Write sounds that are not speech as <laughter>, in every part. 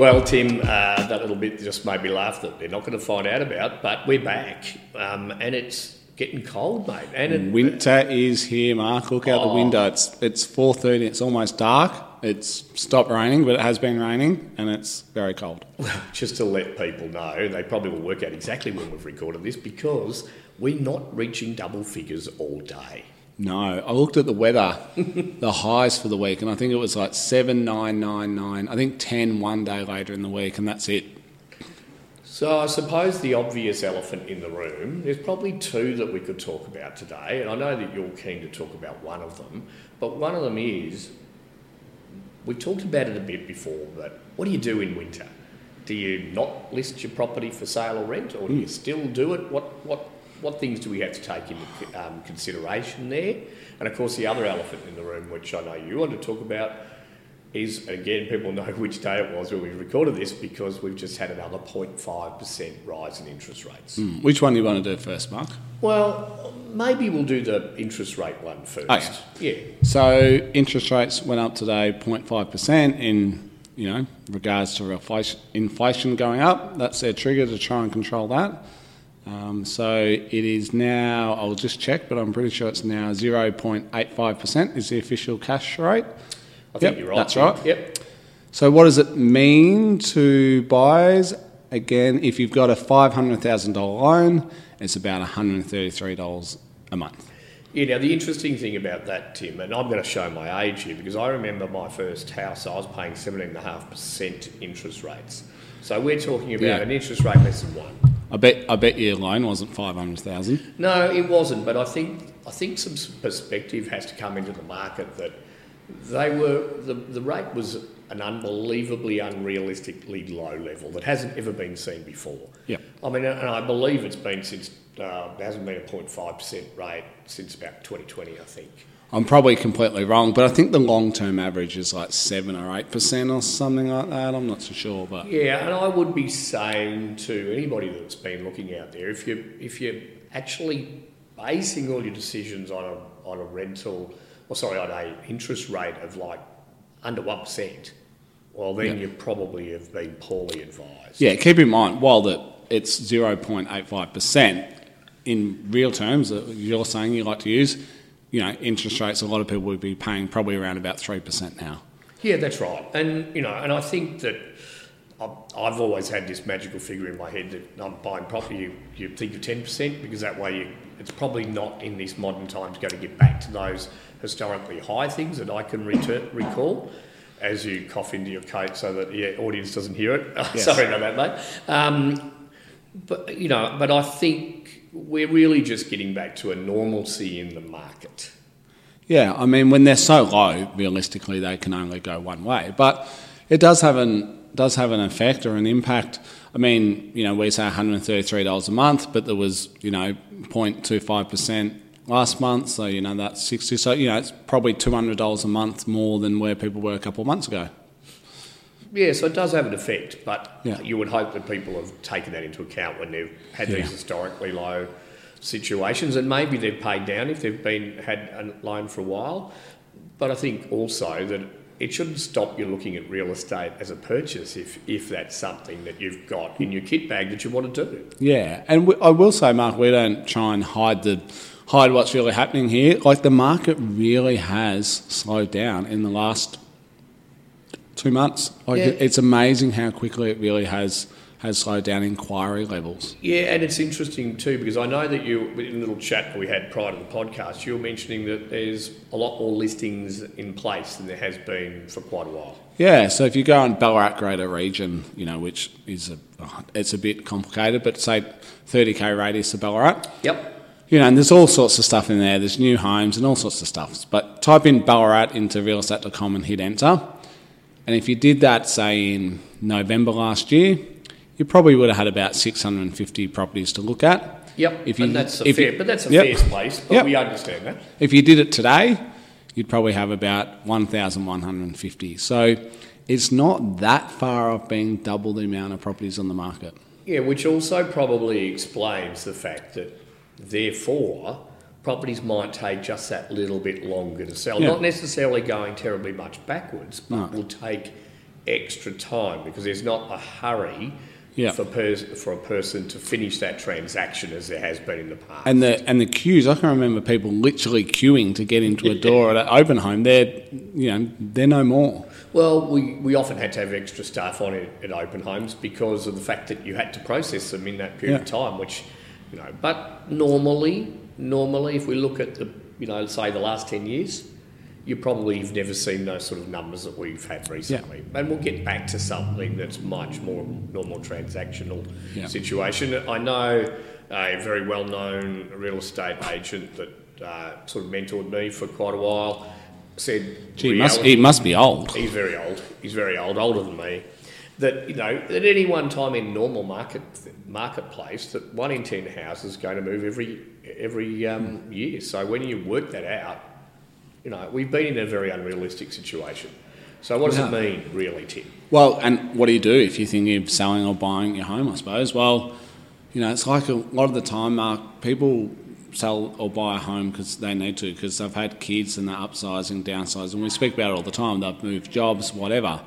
Well, Tim, uh, that little bit just made me laugh that they're not going to find out about, but we're back, um, and it's getting cold, mate. And it, Winter is here, Mark. Look out the Oh. window. It's it's four thirty. It's almost dark. It's stopped raining, but it has been raining, and it's very cold. <laughs> just to let people know, they probably will work out exactly when we've recorded this because we're not reaching double figures all day. No, I looked at the weather, <laughs> the highs for the week, and I think it was like seven, nine, nine, nine. I think 10 one day later in the week, and that's it. So I suppose the obvious elephant in the room, there's probably two that we could talk about today, and I know that you're keen to talk about one of them, but one of them is, we've talked about it a bit before, but what do you do in winter? Do you not list your property for sale or rent, or do you hmm. still do it? What, what, what things do we have to take into um, consideration there? And of course, the other elephant in the room, which I know you want to talk about, is again, people know <laughs> which day it was when we recorded this because we've just had another 0.5% rise in interest rates. Hmm. Which one do you want to do first, Mark? Well, maybe we'll do the interest rate one first. Okay. Yeah. So interest rates went up today 0.5% in, you know, regards to inflation going up. That's their trigger to try and control that. Um, so it is now, I'll just check, but I'm pretty sure it's now 0.85% is the official cash rate. I think Yep, you're right. that's right. Yep. So what does it mean to buyers? Again, if you've got a $500,000 loan, it's about $133 a month. Yeah, now the interesting thing about that, Tim, and I'm going to show my age here because I remember my first house, I was paying 17.5% interest rates. So we're talking about Yeah. an interest rate less than one. I bet, I bet your loan wasn't 500,000. No, it wasn't. But I think I think some perspective has to come into the market that they were the, the rate was an unbelievably unrealistically low level that hasn't ever been seen before. Yeah. I mean, and I believe it's been since uh, there hasn't been a 0.5 percent rate since about 2020, I think. I'm probably completely wrong, but I think the long term average is like 7 or 8% or something like that. I'm not so sure, but Yeah, and I would be saying to anybody that's been looking out there, if you if you're actually basing all your decisions on a on a rental, or sorry, on a interest rate of like under one percent, well then Yeah. you probably have been poorly advised. yeah, keep in mind, while that it's 0.85% in real terms, that you're saying you like to use, you know, interest rates, a lot of people would be paying probably around about 3% now. Yeah, that's right. And you know, and I think that I've, always had this magical figure in my head that I'm buying property. You, you think of ten percent because that way you, it's probably not in this modern times going to get back to those historically high things that I can retur recall. As you cough into your coat so that the audience doesn't hear it. <laughs> Yes. Sorry about that, mate. Um, but you know, but I think we're really just getting back to a normalcy in the market. Yeah, I mean, when they're so low, realistically, they can only go one way. But it does have an does have an effect or an impact. I mean, you know, we say one hundred thirty three dollars a month, but there was you know 0.25 percent last month, so you know that's sixty. So you know, it's probably two hundred dollars a month more than where people were a couple of months ago. Yeah, so it does have an effect, but Yeah. you would hope that people have taken that into account when they've had Yeah. these historically low situations, and maybe they've paid down if they've been had a loan for a while. But I think also that it shouldn't stop you looking at real estate as a purchase if, if that's something that you've got in your kit bag that you want to do. Yeah, and we, I will say, Mark, we don't try and hide the hide what's really happening here. Like the market really has slowed down in the last two months. Like Yeah. it's amazing how quickly it really has has slowed down inquiry levels. Yeah, and it's interesting too because I know that you, in a little chat we had prior to the podcast, you were mentioning that there's a lot more listings in place than there has been for quite a while. Yeah, so if you go on Ballarat Greater Region, you know, which is a it's a bit complicated, but say 30k radius of Ballarat, Yep. you know, and there's all sorts of stuff in there. There's new homes and all sorts of stuff. But type in Ballarat into realestate.com and hit enter. And if you did that, say in November last year, you probably would have had about 650 properties to look at. Yep, If you- and that's a if you- fair, but that's a Yep. fair space. But Yep. we understand that. If you did it today, you'd probably have about 1,150. So it's not that far off being double the amount of properties on the market. Yeah, which also probably explains the fact that, therefore, properties might take just that little bit longer to sell. Yeah. Not necessarily going terribly much backwards, but No. will take extra time because there's not a hurry Yeah. for, pers- for a person to finish that transaction as there has been in the past. And the and the queues, I can remember people literally queuing to get into a <laughs> door at an open home. They're you know they're no more. Well, we, we often had to have extra staff on it at open homes because of the fact that you had to process them in that period of time, which, you know, but normally, normally, if we look at the, you know, say the last 10 years, you probably have never seen those sort of numbers that we've had recently. And we'll get back to something that's much more normal transactional Yeah. situation. I know a very well known real estate agent that uh, sort of mentored me for quite a while said, Gee, he must, he must be old. He's very old. He's very old, older than me. That you know, at any one time in normal market marketplace, that one in ten houses is going to move every every um, year. So when you work that out, you know, we've been in a very unrealistic situation. So what does it mean, really, Tim? Well, and what do you do if you're thinking of selling or buying your home? I suppose. Well, you know, it's like a lot of the time, Mark. People sell or buy a home because they need to, because they've had kids and they're upsizing, downsizing. And we speak about it all the time. They've moved jobs, whatever.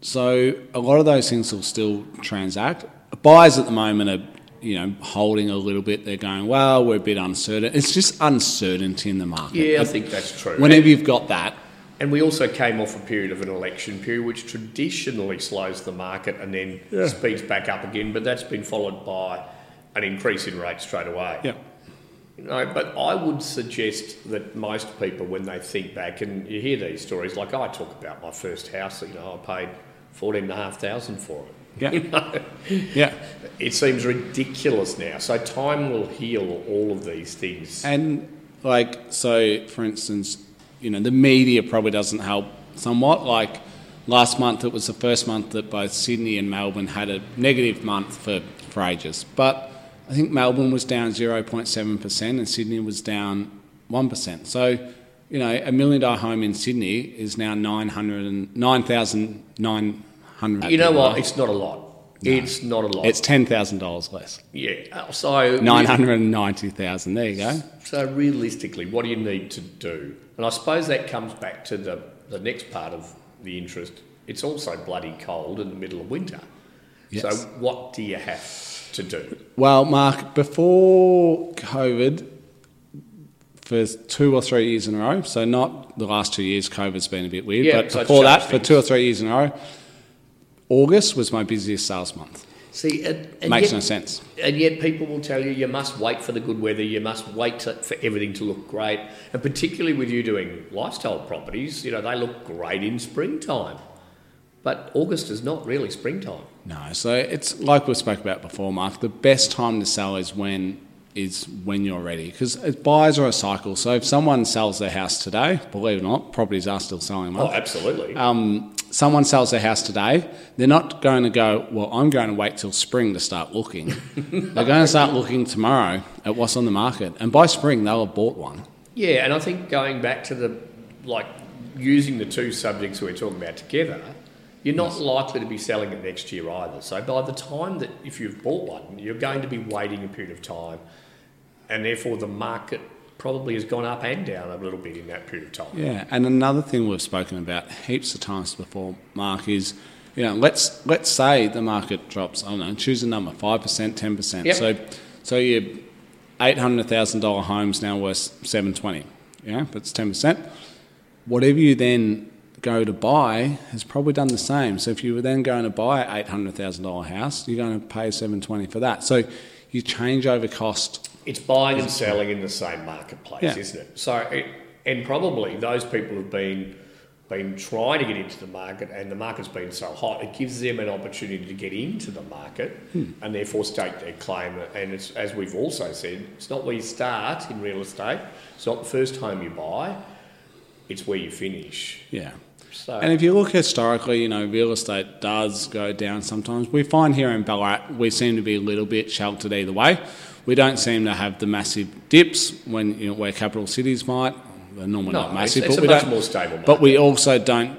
So a lot of those things will still transact. Buyers at the moment are, you know, holding a little bit. They're going, well, we're a bit uncertain. It's just uncertainty in the market. Yeah, I think that's true. Whenever you've got that, And we also came off a period of an election period, which traditionally slows the market and then speeds back up again. But that's been followed by an increase in rates straight away. yeah, You know, but I would suggest that most people, when they think back, and you hear these stories, like I talk about my first house, you know, I paid fourteen and a half thousand for it. Yeah. <laughs> You know, yeah. it seems ridiculous now. So time will heal all of these things. And like, so for instance, you know, the media probably doesn't help somewhat. Like last month, it was the first month that both Sydney and Melbourne had a negative month for, for ages. But I think Melbourne was down 0.7% and Sydney was down 1%. So, you know, a million dollar home in Sydney is now 900 and 9,900. You know what? It's not a lot. It's not a lot. It's $10,000 less. yeah. Uh, So 990,000. There you go. So realistically, what do you need to do? And I suppose that comes back to the, the next part of the interest. It's also bloody cold in the middle of winter. Yes. So what do you have to do? Well, Mark, before COVID, for two or three years in a row, so not the last two years, COVID's been a bit weird, Yeah, but before that, changed for two or three years in a row, August was my busiest sales month. See, and, and Makes yet, no sense. And yet, people will tell you you must wait for the good weather. You must wait to, for everything to look great. And particularly with you doing lifestyle properties, you know they look great in springtime. But August is not really springtime. No, so it's like we spoke about before, Mark. The best time to sell is when is when you're ready because buyers are a cycle. So if someone sells their house today, believe it or not, properties are still selling. Mark. Oh, absolutely. um, someone sells their house today, they're not going to go, well, I'm going to wait till spring to start looking. <laughs> they're going to start looking tomorrow at what's on the market. And by spring, they'll have bought one. Yeah, and I think going back to the like using the two subjects we're talking about together, you're not likely to be selling it next year either. So by the time that if you've bought one, you're going to be waiting a period of time, and therefore the market probably has gone up and down a little bit in that period of time. Yeah, and another thing we've spoken about heaps of times before, Mark, is you know let's let's say the market drops. I don't know, choose a number, five percent, ten percent. So so your eight hundred thousand dollar home's now worth seven twenty. Yeah, that's ten percent. Whatever you then go to buy has probably done the same. So if you were then going to buy an eight hundred thousand dollar house, you're going to pay seven twenty for that. So you change over cost. It's buying and selling in the same marketplace, Yeah. isn't it? So, it, and probably those people have been been trying to get into the market, and the market's been so hot, it gives them an opportunity to get into the market, hmm. and therefore stake their claim. And it's, as we've also said, it's not where you start in real estate. It's not the first home you buy. It's where you finish. Yeah. So, And if you look historically, you know, real estate does go down sometimes. We find here in Ballarat, we seem to be a little bit sheltered either way. We don't seem to have the massive dips when you know, where capital cities might. They're normally No, not massive, it's- it's but a we much don't. more stable But we also don't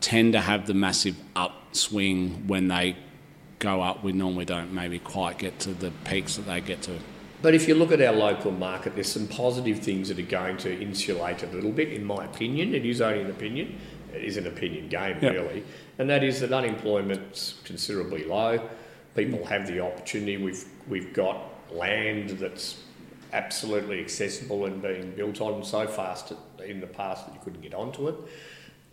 tend to have the massive upswing when they go up. We normally don't maybe quite get to the peaks that they get to. But if you look at our local market, there's some positive things that are going to insulate a little bit, in my opinion. It is only an opinion. Is an opinion game, Yep. really, and that is that unemployment's considerably low. People mm. have the opportunity. We've we've got land that's absolutely accessible and being built on so fast in the past that you couldn't get onto it,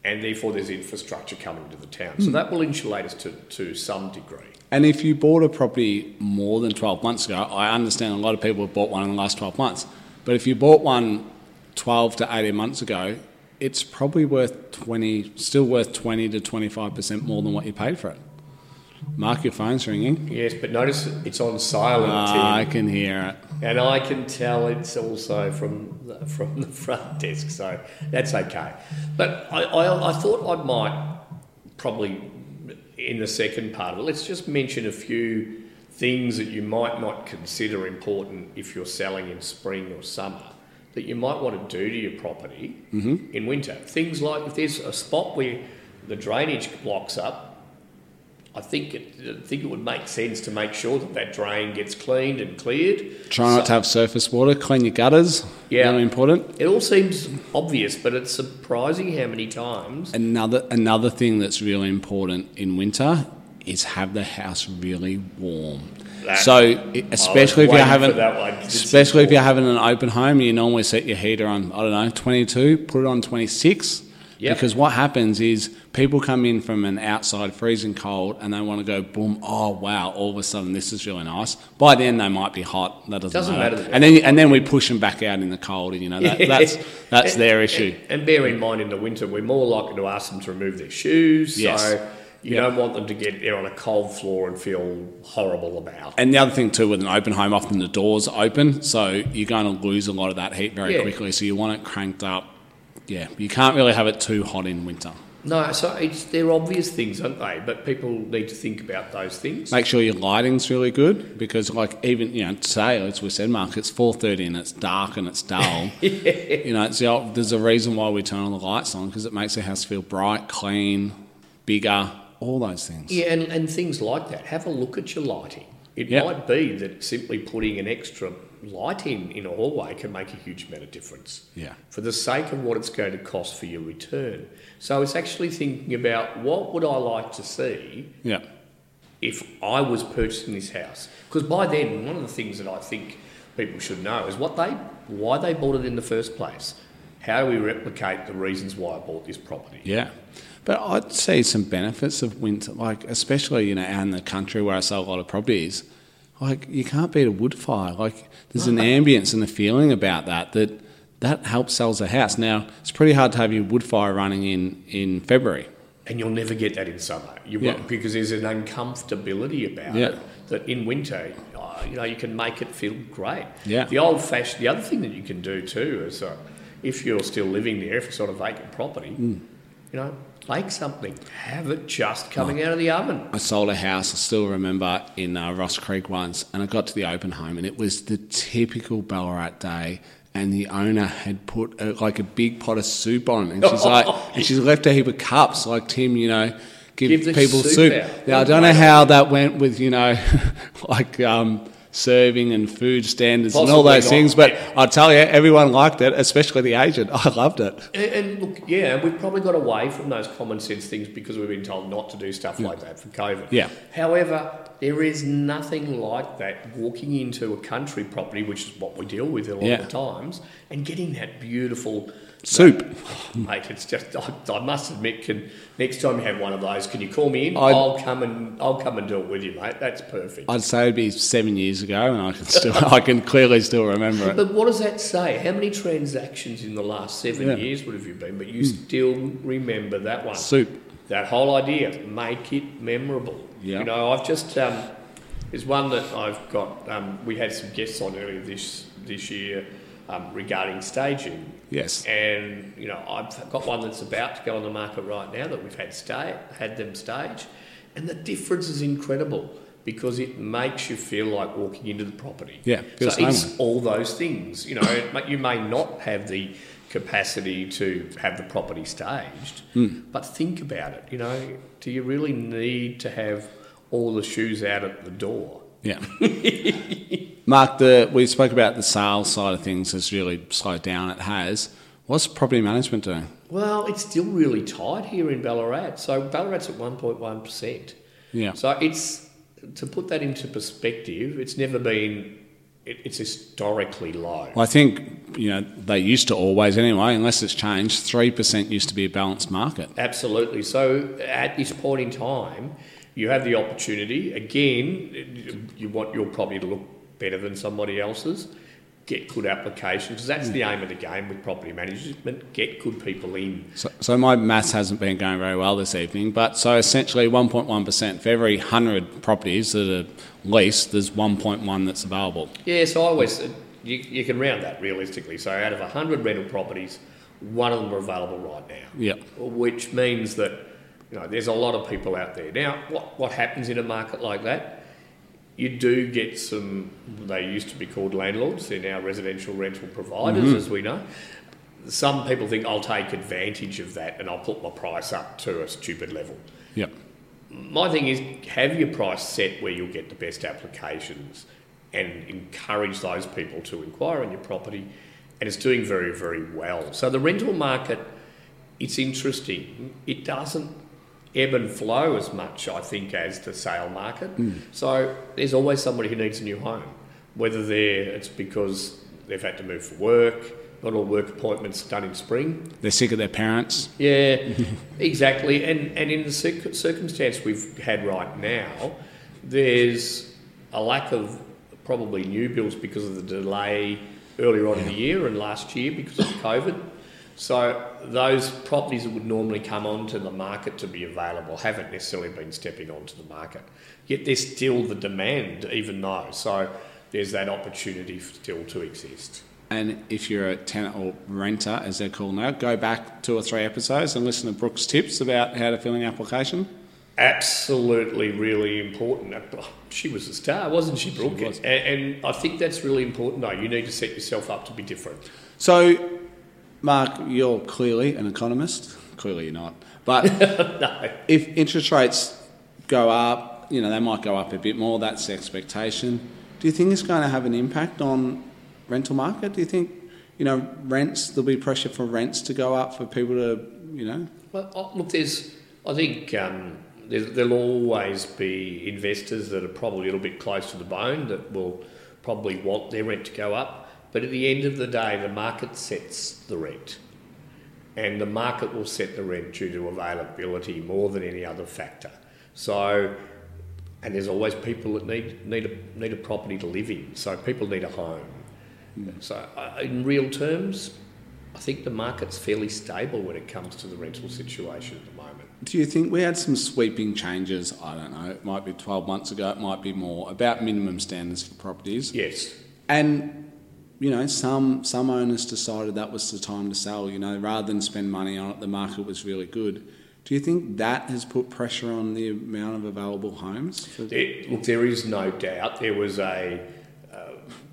and therefore there's infrastructure coming to the town. So mm. that will insulate us to, to some degree. And if you bought a property more than 12 months ago, I understand a lot of people have bought one in the last 12 months. But if you bought one 12 to 18 months ago, it's probably worth 20, still worth 20 to 25% more than what you paid for it. Mark, your phone's ringing. Yes, but notice it's on silent, Ah, I can hear it. and I can tell it's also from the, from the front desk, so that's okay. But I, I, I thought I might probably in the second part of it, let's just mention a few things that you might not consider important if you're selling in spring or summer that you might want to do to your property mm-hmm. in winter. Things like if there's a spot where the drainage blocks up, I think it, I think it would make sense to make sure that that drain gets cleaned and cleared. Try not to have surface water, clean your gutters. Yeah. Really important. It all seems obvious, but it's surprising how many times. Another another thing that's really important in winter is have the house really warm. That- so, especially if you're having, for that one, 'cause it's especially if you're having an open home, you normally set your heater on I don't know 22, put it on 26. Yep. Because what happens is people come in from an outside freezing cold and they want to go boom. Oh wow! All of a sudden this is really nice. By then they might be hot. That doesn't, Doesn't matter. matter. And then and then we push them back out in the cold. And you know that, <laughs> that's that's And- their issue. And, and bear in mind, in the winter, we're more likely to ask them to remove their shoes. Yes. So you don't want them to get there on a cold floor and feel horrible about. And the other thing too, with an open home, often the doors open, so you're going to lose a lot of that heat very Yeah. quickly. So you want it cranked up. Yeah, you can't really have it too hot in winter. No, so it's they're obvious things, aren't they? But people need to think about those things. Make sure your lighting's really good because, like, even you know, today, as we said, Mark, it's four thirty and it's dark and it's dull. <laughs> yeah. You know, it's the, old- there's a reason why we turn on the lights on because it makes the house feel bright, clean, bigger, all those things. Yeah, and, and things like that. Have a look at your lighting. It Yep. might be that simply putting an extra light in in a hallway can make a huge amount of difference. Yeah. For the sake of what it's going to cost for your return. So it's actually thinking about what would I like to see Yeah. if I was purchasing this house. Because by then, one of the things that I think people should know is what they, why they bought it in the first place. How do we replicate the reasons why I bought this property? Yeah. But I'd see some benefits of winter, like especially you know out in the country where I sell a lot of properties. Like you can't beat a wood fire. Like there's an ambience and a feeling about that that that helps sells a house. Now it's pretty hard to have your wood fire running in in February. And you'll never get that in summer. You Yeah. won't, because there's an uncomfortability about Yeah. it that in winter, uh, you know, you can make it feel great. Yeah. The old fashioned, the other thing that you can do too is uh, if you're still living there, if it's not a vacant property, Hmm. you know, make something. Have it just coming Oh. out of the oven. I sold a house. I still remember in uh, Ross Creek once, and I got to the open home, and it was the typical Ballarat day. And the owner had put a, like a big pot of soup on, and she's like, <laughs> and she's left a heap of cups. Like Tim, you know, give, Give people soup soup. Now I don't know how that went with you know, <laughs> like um, serving and food standards and all those not. things. But I tell you, everyone liked it, especially the agent. <laughs> I loved it. And, and look, yeah, we've probably got away from those common sense things because we've been told not to do stuff like that for COVID. Yeah. However, there is nothing like that walking into a country property, which is what we deal with a lot Yeah. of times, and getting that beautiful Soup. <laughs> Mate, it's just I, I must admit, can next time you have one of those, can you call me in? I'd- I'll come and I'll come and do it with you, mate. That's perfect. I'd say it'd be seven years ago, and I can still, <laughs> I can clearly still remember it. But what does that say? How many transactions in the last seven Yeah. years would have you been? But you hmm. still remember that one. Soup. That whole idea, make it memorable. Yeah. You know, I've just um, there's one that I've got. Um, we had some guests on earlier this this year um, regarding staging, Yes. and you know I've got one that's about to go on the market right now that we've had stay had them stage, and the difference is incredible because it makes you feel like walking into the property. Yeah, so it's all those things. You know, you may not have the capacity to have the property staged, Hmm. but think about it. You know, do you really need to have all the shoes out at the door? Yeah. <laughs> Mark, the we spoke about the sales side of things has really slowed down. It has. What's property management doing? Well, it's still really tight here in Ballarat. So Ballarat's at 1.1%. Yeah. So it's to put that into perspective, it's never been. It, it's historically low. Well, I think you know they used to always anyway, unless it's changed. Three percent used to be a balanced market. Absolutely. So at this point in time, you have the opportunity. Again, you want your property to look better than somebody else's. Get good applications because that's hmm. the aim of the game with property management. Get good people in. So, so my maths hasn't been going very well this evening, but so essentially 1.1% for every 100 properties that are leased, there's 1.1 that's available. Yeah, so I always you, you can round that realistically. So out of 100 rental properties, one of them are available right now. Yep. Which means that you know there's a lot of people out there. Now, what what happens in a market like that? You do get some. They used to be called landlords. They're now residential rental providers, mm-hmm. as we know. Some people think I'll take advantage of that and I'll put my price up to a stupid level. Yep. My thing is have your price set where you'll get the best applications and encourage those people to inquire on your property and it's doing very, very well. So the rental market, it's interesting. It doesn't ebb and flow as much, I think, as the sale market. Hmm. So there's always somebody who needs a new home, whether they're it's because they've had to move for work. Not all work appointments done in spring. They're sick of their parents. Yeah, <laughs> exactly. And and in the circ- circumstance we've had right now, there's a lack of probably new builds because of the delay earlier on in the year and last year because of COVID. So those properties that would normally come onto the market to be available haven't necessarily been stepping onto the market. Yet there's still the demand, even though. So there's that opportunity still to exist. And if you're a tenant or renter, as they're called now, go back two or three episodes and listen to Brooke's tips about how to fill an application. absolutely really important. She was a star, wasn't she, Brooke? was. And, and I think that's really important, though. You need to set yourself up to be different. So, Mark, you're clearly an economist. Clearly, you're not. But <laughs> no. if interest rates go up, you know, they might go up a bit more. That's the expectation. Do you think it's going to have an impact on rental market? Do you think, you know, rents, there'll be pressure for rents to go up for people to, you know? Well, oh, look, there's. I think um, there's, there'll always be investors that are probably a little bit close to the bone that will probably want their rent to go up. But at the end of the day, the market sets the rent. And the market will set the rent due to availability more than any other factor. So, and there's always people that need, need, a, need a property to live in. So people need a home. So, uh, in real terms, I think the market's fairly stable when it comes to the rental situation at the moment. Do you think we had some sweeping changes? I don't know, it might be 12 months ago, it might be more, about minimum standards for properties. Yes. And, you know, some, some owners decided that was the time to sell, you know, rather than spend money on it, the market was really good. Do you think that has put pressure on the amount of available homes? Look, there is no doubt there was a uh,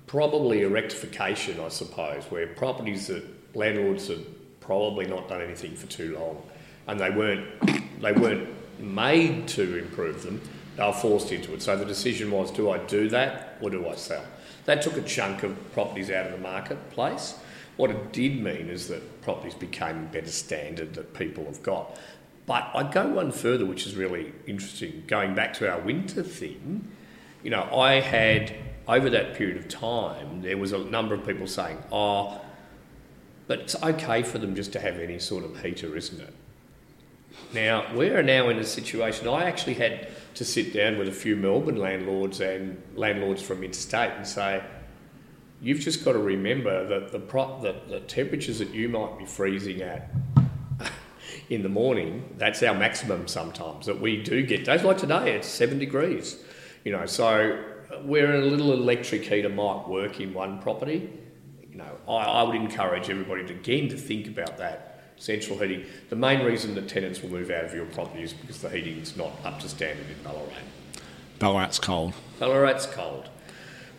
probably a rectification, I suppose, where properties that landlords had probably not done anything for too long, and they weren't they weren't made to improve them. They were forced into it. So the decision was: do I do that or do I sell? That took a chunk of properties out of the marketplace. What it did mean is that properties became better standard that people have got. But I go one further, which is really interesting. Going back to our winter thing, you know, I had over that period of time, there was a number of people saying, "Oh, but it's okay for them just to have any sort of heater, isn't it?" Now we're now in a situation. I actually had to sit down with a few Melbourne landlords and landlords from interstate and say, "You've just got to remember that the pro- that the temperatures that you might be freezing at <laughs> in the morning, that's our maximum sometimes. That we do get days like today, it's seven degrees. You know, so where a little electric heater might work in one property, you know, I, I would encourage everybody to again to think about that. Central heating. The main reason that tenants will move out of your property is because the heating is not up to standard in Ballarat. Ballarat's cold. Ballarat's cold.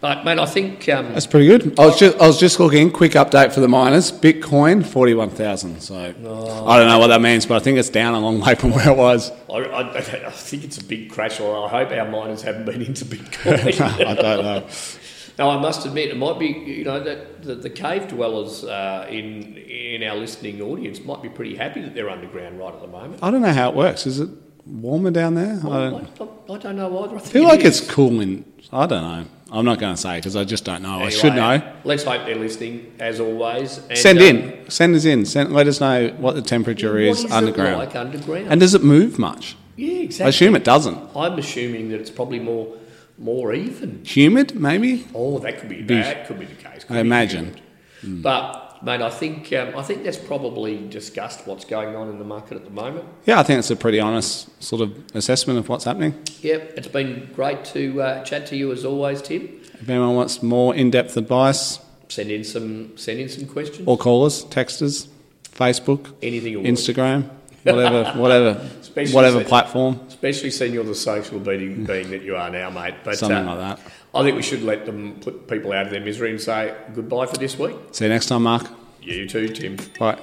But mate, I think um, That's pretty good. I was just, I was just looking, quick update for the miners. Bitcoin, 41,000. So I don't know what that means, but I think it's down a long way from where it was. I, I, I think it's a big crash, or I hope our miners haven't been into Bitcoin. <laughs> I don't know. Now, I must admit, it might be you know that the, the cave dwellers uh, in in our listening audience might be pretty happy that they're underground right at the moment. I don't know how it works. Is it warmer down there? I I don't don't, I don't know either. I think feel like it's cool in. I don't know. I'm not going to say because I just don't know. I should know. Let's hope they're listening as always. And, Send um, in. Send us in. Send, let us know what the temperature what is it underground. like underground? And does it move much? yeah, exactly. I assume it doesn't. I'm assuming that it's probably more more even. Humid, maybe? Oh, that could be, Be- that could be the case. Could I imagine. humid. But mate, I think um, I think that's probably discussed what's going on in the market at the moment. Yeah, I think it's a pretty honest sort of assessment of what's happening. Yep, it's been great to uh, chat to you as always, Tim. If anyone wants more in-depth advice, Send in some send in some questions. or call us, text us, Facebook, Anything. Instagram, whatever, whatever, Especially whatever since- platform, Especially seeing you're the social being, being that you are now, mate. But something uh, like that. I think we should let them put people out of their misery and say goodbye for this week. See you next time, Mark. You too, Tim. Bye.